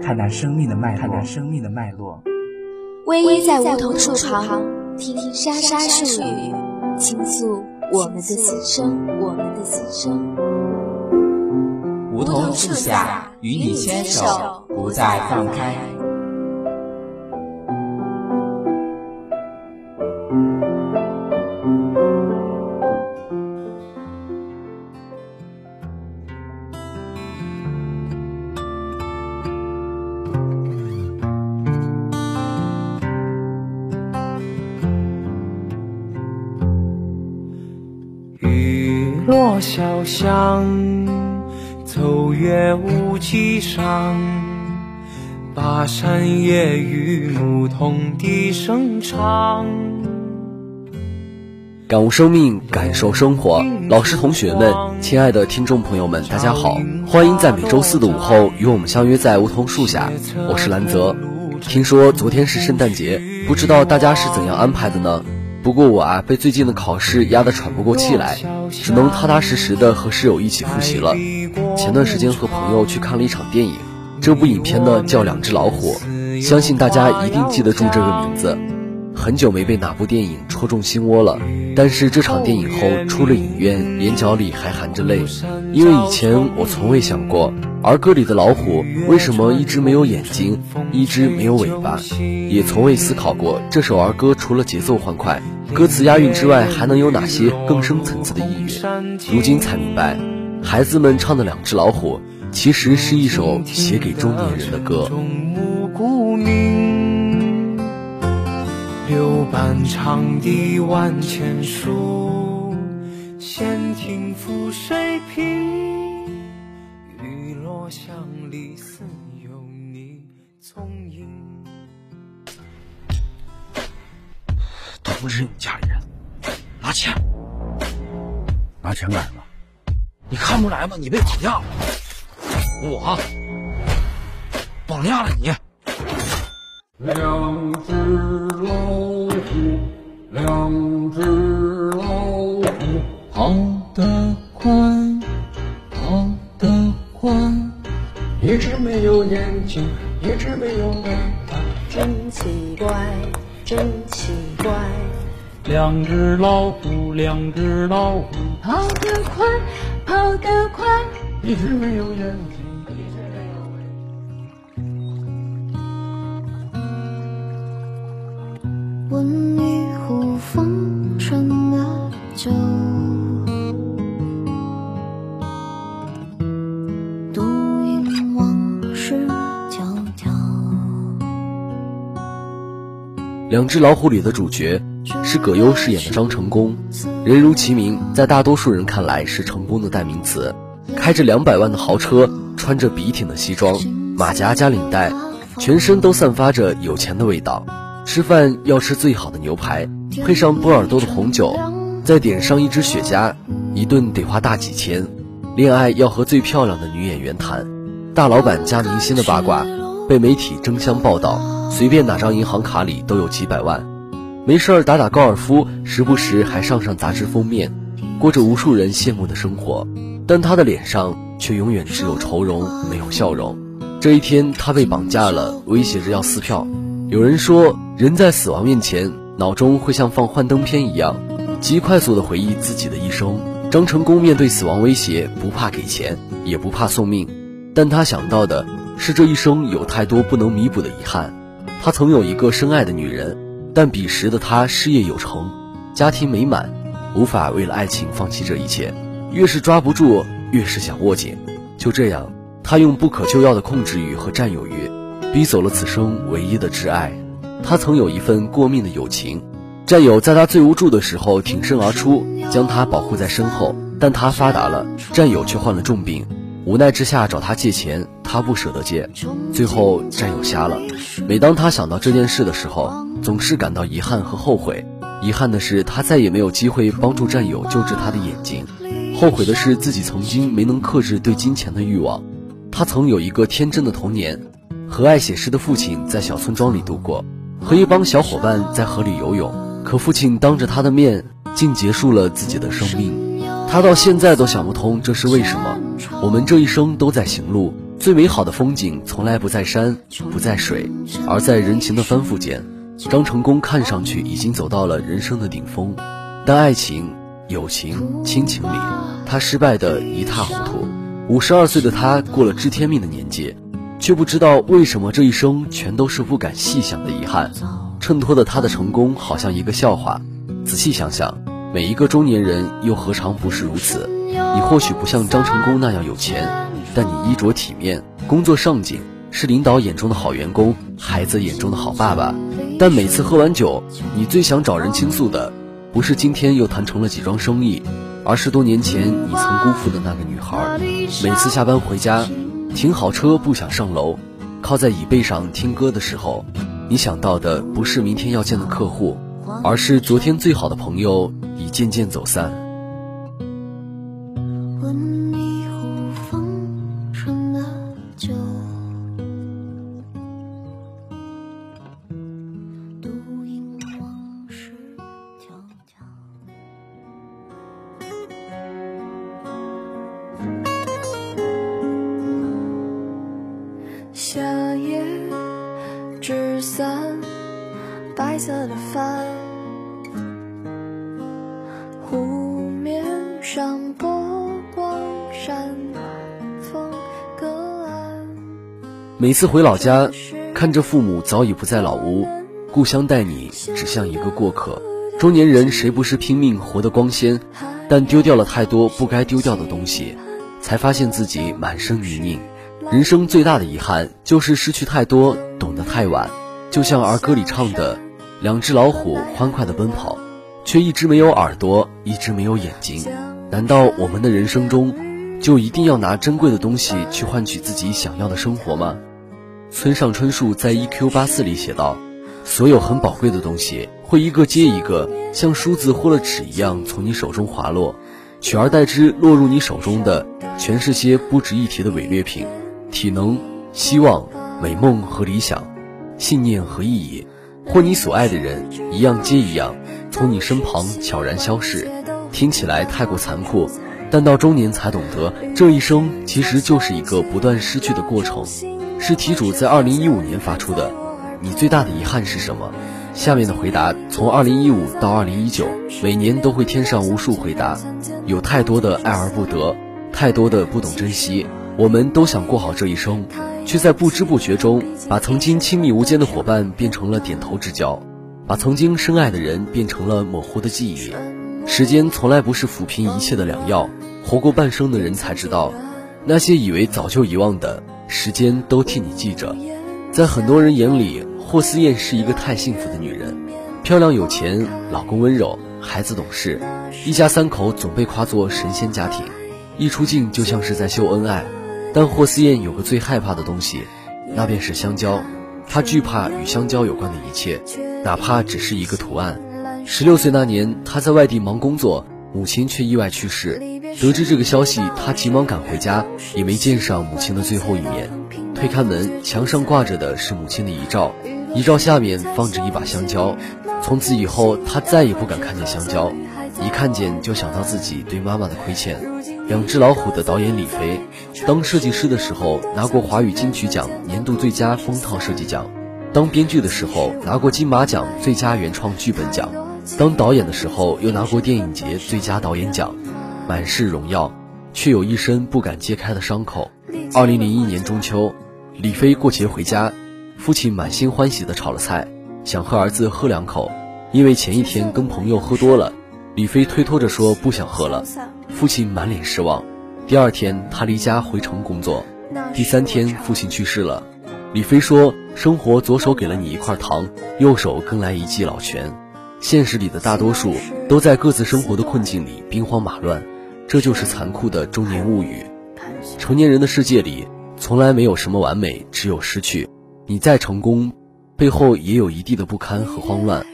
看那生命的脉，看那生命的脉络。偎依在梧桐树旁，听听沙沙树语，倾诉我们的心声，我们的心声。梧桐树下，与你牵手，不再放开。落小巷，走月无际上，巴山夜雨，牧童笛声唱。感悟生命，感受生活。老师、同学们，亲爱的听众朋友们，大家好，欢迎在每周四的午后与我们相约在梧桐树下。我是兰泽。听说昨天是圣诞节，不知道大家是怎样安排的呢？不过我啊，被最近的考试压得喘不过气来，只能踏踏实实的和室友一起复习了。前段时间和朋友去看了一场电影，这部影片呢叫《两只老虎》，相信大家一定记得住这个名字。很久没被哪部电影戳中心窝了，但是这场电影后出了影院，眼角里还含着泪，因为以前我从未想过儿歌里的老虎为什么一只没有眼睛，一只没有尾巴，也从未思考过这首儿歌除了节奏欢快、歌词押韵之外，还能有哪些更深层次的意蕴。如今才明白，孩子们唱的《两只老虎》其实是一首写给中年人的歌。柳半长堤万千树，闲庭覆水平。不是你家里人，拿钱！拿钱干什么？你看不出来吗？你被绑架了！我绑架了你。两只老虎，两只老虎，跑得快，跑得快。一只没有眼睛，一只没有尾巴，真奇怪，真奇怪。两只老虎，两只老虎，跑得快，跑得快。一只没有眼睛。问一壶风尘的酒，独饮往事迢迢。两只老虎里的主角是葛优饰演的张成功，人如其名，在大多数人看来是成功的代名词。开着两百万的豪车，穿着笔挺的西装，马甲加领带，全身都散发着有钱的味道。吃饭要吃最好的牛排，配上波尔多的红酒，再点上一支雪茄，一顿得花大几千。恋爱要和最漂亮的女演员谈，大老板加明星的八卦被媒体争相报道，随便哪张银行卡里都有几百万。没事儿打打高尔夫，时不时还上上杂志封面，过着无数人羡慕的生活。但他的脸上却永远只有愁容，没有笑容。这一天，他被绑架了，威胁着要撕票。有人说，人在死亡面前，脑中会像放幻灯片一样，极快速地回忆自己的一生。张成功面对死亡威胁，不怕给钱，也不怕送命，但他想到的是这一生有太多不能弥补的遗憾。他曾有一个深爱的女人，但彼时的他事业有成，家庭美满，无法为了爱情放弃这一切。越是抓不住，越是想握紧。就这样，他用不可救药的控制欲和占有欲。逼走了此生唯一的挚爱，他曾有一份过命的友情，战友在他最无助的时候挺身而出，将他保护在身后。但他发达了，战友却患了重病，无奈之下找他借钱，他不舍得借，最后战友瞎了。每当他想到这件事的时候，总是感到遗憾和后悔。遗憾的是，他再也没有机会帮助战友救治他的眼睛；后悔的是，自己曾经没能克制对金钱的欲望。他曾有一个天真的童年，和爱写诗的父亲在小村庄里度过，和一帮小伙伴在河里游泳。可父亲当着他的面，竟结束了自己的生命。他到现在都想不通这是为什么。我们这一生都在行路，最美好的风景从来不在山，不在水，而在人情的翻覆间。张成功看上去已经走到了人生的顶峰，但爱情、友情、亲情里，他失败的一塌糊涂。五十二岁的他过了知天命的年纪，却不知道为什么这一生全都是不敢细想的遗憾，衬托的他的成功好像一个笑话。仔细想想。每一个中年人又何尝不是如此？你或许不像张成功那样有钱，但你衣着体面，工作上进，是领导眼中的好员工，孩子眼中的好爸爸。但每次喝完酒，你最想找人倾诉的，不是今天又谈成了几桩生意，而是多年前你曾辜负的那个女孩。每次下班回家，停好车不想上楼，靠在椅背上听歌的时候，你想到的不是明天要见的客户，而是昨天最好的朋友。已渐渐走散。上波光闪，暖风每次回老家，看着父母早已不在老屋，故乡待你只像一个过客。中年人谁不是拼命活得光鲜？但丢掉了太多不该丢掉的东西，才发现自己满身泥泞。人生最大的遗憾就是失去太多，懂得太晚。就像儿歌里唱的：“两只老虎欢快地奔跑，却一直没有耳朵，一直没有眼睛。”难道我们的人生中，就一定要拿珍贵的东西去换取自己想要的生活吗？村上春树在《E.Q. 八四》里写道：“所有很宝贵的东西会一个接一个，像梳子或了纸一样从你手中滑落，取而代之落入你手中的，全是些不值一提的伪劣品。体能、希望、美梦和理想，信念和意义，或你所爱的人，一样接一样，从你身旁悄然消逝。听起来太过残酷，但到中年才懂得，这一生其实就是一个不断失去的过程。”是题主在二零一五年发出的，你最大的遗憾是什么？下面的回答从二零一五到二零一九，每年都会添上无数回答。有太多的爱而不得，太多的不懂珍惜。我们都想过好这一生，却在不知不觉中把曾经亲密无间的伙伴变成了点头之交，把曾经深爱的人变成了模糊的记忆。时间从来不是抚平一切的良药，活过半生的人才知道，那些以为早就遗忘的。时间都替你记着，在很多人眼里，霍思燕是一个太幸福的女人，漂亮有钱，老公温柔，孩子懂事，一家三口总被夸作神仙家庭，一出镜就像是在秀恩爱。但霍思燕有个最害怕的东西，那便是香蕉，她惧怕与香蕉有关的一切，哪怕只是一个图案。十六岁那年，她在外地忙工作，母亲却意外去世。得知这个消息，他急忙赶回家，也没见上母亲的最后一面。推开门，墙上挂着的是母亲的遗照，遗照下面放着一把香蕉。从此以后，他再也不敢看见香蕉，一看见就想到自己对妈妈的亏欠。两只老虎的导演李飞，当设计师的时候拿过华语金曲奖年度最佳封套设计奖，当编剧的时候拿过金马奖最佳原创剧本奖，当导演的时候又拿过电影节最佳导演奖。满是荣耀，却有一身不敢揭开的伤口。二零零一年中秋，李飞过节回家，父亲满心欢喜地炒了菜，想和儿子喝两口。因为前一天跟朋友喝多了，李飞推脱着说不想喝了。父亲满脸失望。第二天，他离家回城工作。第三天，父亲去世了。李飞说：“生活左手给了你一块糖，右手跟来一记老拳。现实里的大多数都在各自生活的困境里兵荒马乱。”这就是残酷的中年物语。成年人的世界里，从来没有什么完美，只有失去。你再成功，背后也有一地的不堪和慌乱；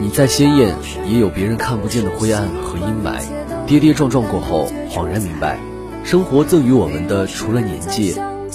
你再鲜艳，也有别人看不见的灰暗和阴霾。跌跌撞撞过后，恍然明白，生活赠予我们的，除了年纪，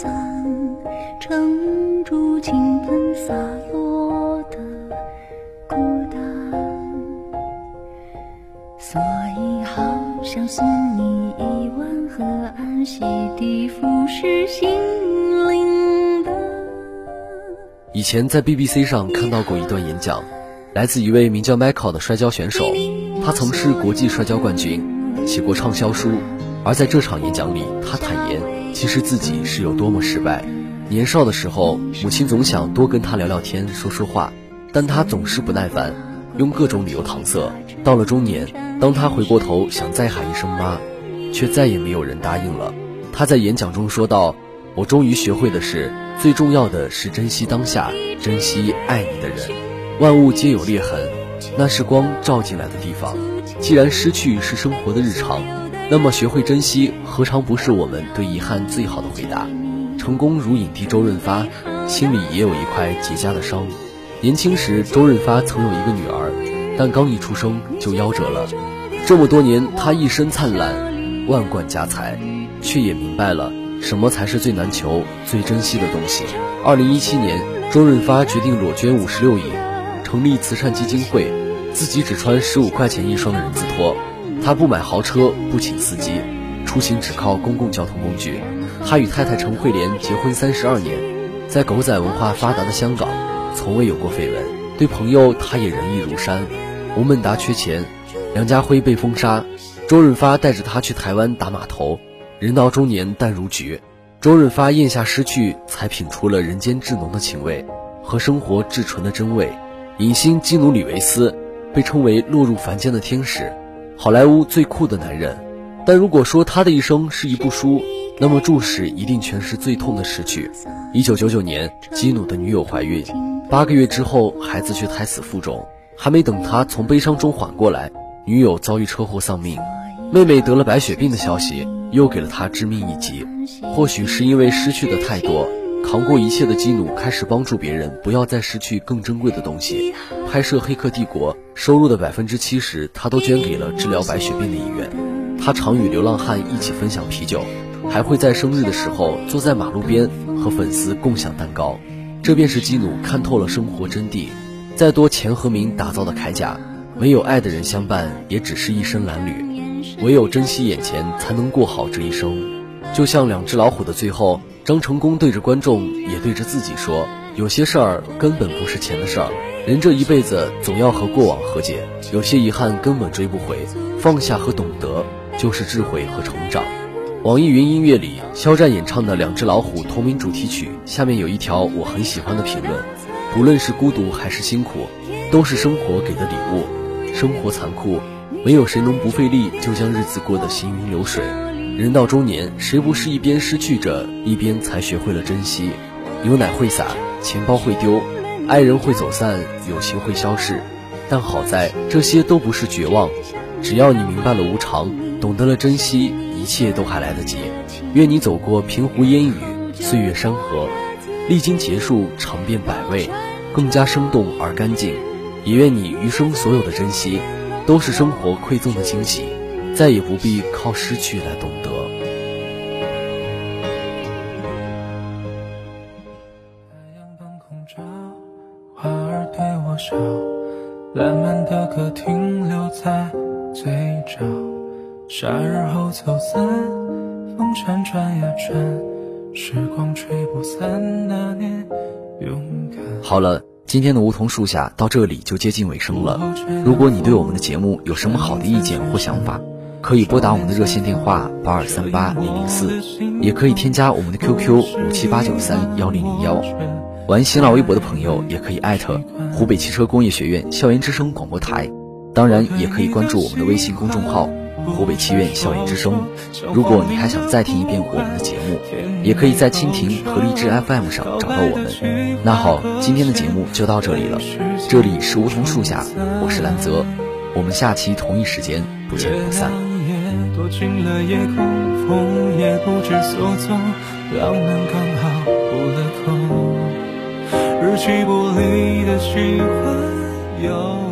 伞，撑住。倾盆洒落的孤单，所以好想送你一碗河岸洗涤腐蚀心灵的。以前在 BBC 上看到过一段演讲，来自一位名叫 Michael 的摔跤选手，他曾是国际摔跤冠军，写过畅销书。而在这场演讲里，他坦言，其实自己是有多么失败。年少的时候，母亲总想多跟他聊聊天、说说话，但他总是不耐烦，用各种理由搪塞。到了中年，当他回过头想再喊一声妈，却再也没有人答应了。他在演讲中说道：“我终于学会的是，最重要的是珍惜当下，珍惜爱你的人。万物皆有裂痕，那是光照进来的地方。既然失去是生活的日常，那么学会珍惜，何尝不是我们对遗憾最好的回答？”成功如影帝周润发，心里也有一块结痂的伤。年轻时，周润发曾有一个女儿，但刚一出生就夭折了。这么多年，他一身灿烂，万贯家财，却也明白了什么才是最难求、最珍惜的东西。二零一七年，周润发决定裸捐五十六亿，成立慈善基金会，自己只穿十五块钱一双的人字拖。他不买豪车，不请司机，出行只靠公共交通工具。他与太太陈慧莲结婚三十二年，在狗仔文化发达的香港，从未有过绯闻。对朋友，他也仁义如山。吴孟达缺钱，梁家辉被封杀，周润发带着他去台湾打码头。人到中年淡如菊，周润发咽下失去，才品出了人间至浓的情味和生活至纯的真味。影星基努里维斯被称为落入凡间的天使，好莱坞最酷的男人。但如果说他的一生是一部书，那么注释一定全是最痛的失去。一九九九年，基努的女友怀孕，八个月之后，孩子却胎死腹中。还没等他从悲伤中缓过来，女友遭遇车祸丧命，妹妹得了白血病的消息又给了他致命一击。或许是因为失去的太多，扛过一切的基努开始帮助别人，不要再失去更珍贵的东西。拍摄《黑客帝国》收入的百分之七十，他都捐给了治疗白血病的医院。他常与流浪汉一起分享啤酒。还会在生日的时候坐在马路边和粉丝共享蛋糕，这便是基努看透了生活真谛。再多钱和名打造的铠甲，没有爱的人相伴，也只是一身褴褛。唯有珍惜眼前，才能过好这一生。就像两只老虎的最后，张成功对着观众，也对着自己说：有些事儿根本不是钱的事儿，人这一辈子总要和过往和解。有些遗憾根本追不回，放下和懂得，就是智慧和成长。网易云音乐里，肖战演唱的《两只老虎》同名主题曲，下面有一条我很喜欢的评论：不论是孤独还是辛苦，都是生活给的礼物。生活残酷，没有谁能不费力就将日子过得行云流水。人到中年，谁不是一边失去着，一边才学会了珍惜？牛奶会洒，钱包会丢，爱人会走散，友情会消逝。但好在这些都不是绝望，只要你明白了无常，懂得了珍惜。一切都还来得及，愿你走过平湖烟雨，岁月山河，历经劫数，尝遍百味，更加生动而干净。也愿你余生所有的珍惜，都是生活馈赠的惊喜，再也不必靠失去来懂得。太阳半空照，花儿对我笑，烂漫的歌停留在嘴角。夏日后走散，风扇转呀转，时光吹不散那年勇敢。好了，今天的梧桐树下到这里就接近尾声了。如果你对我们的节目有什么好的意见或想法，可以拨打我们的热线电话八二三八零零四，也可以添加我们的 QQ 五七八九三幺零零幺。玩新浪微博的朋友也可以艾特湖北汽车工业学院校园之声广播台，当然也可以关注我们的微信公众号。湖北汽院校园之声。如果你还想再听一遍我们的节目，也可以在蜻蜓和荔枝 FM 上找到我们。那好，今天的节目就到这里了。这里是梧桐树下，我是兰泽，我们下期同一时间不见不散。躲进了夜空，风也不知所踪，浪漫刚好补了空，日期不离的喜欢有。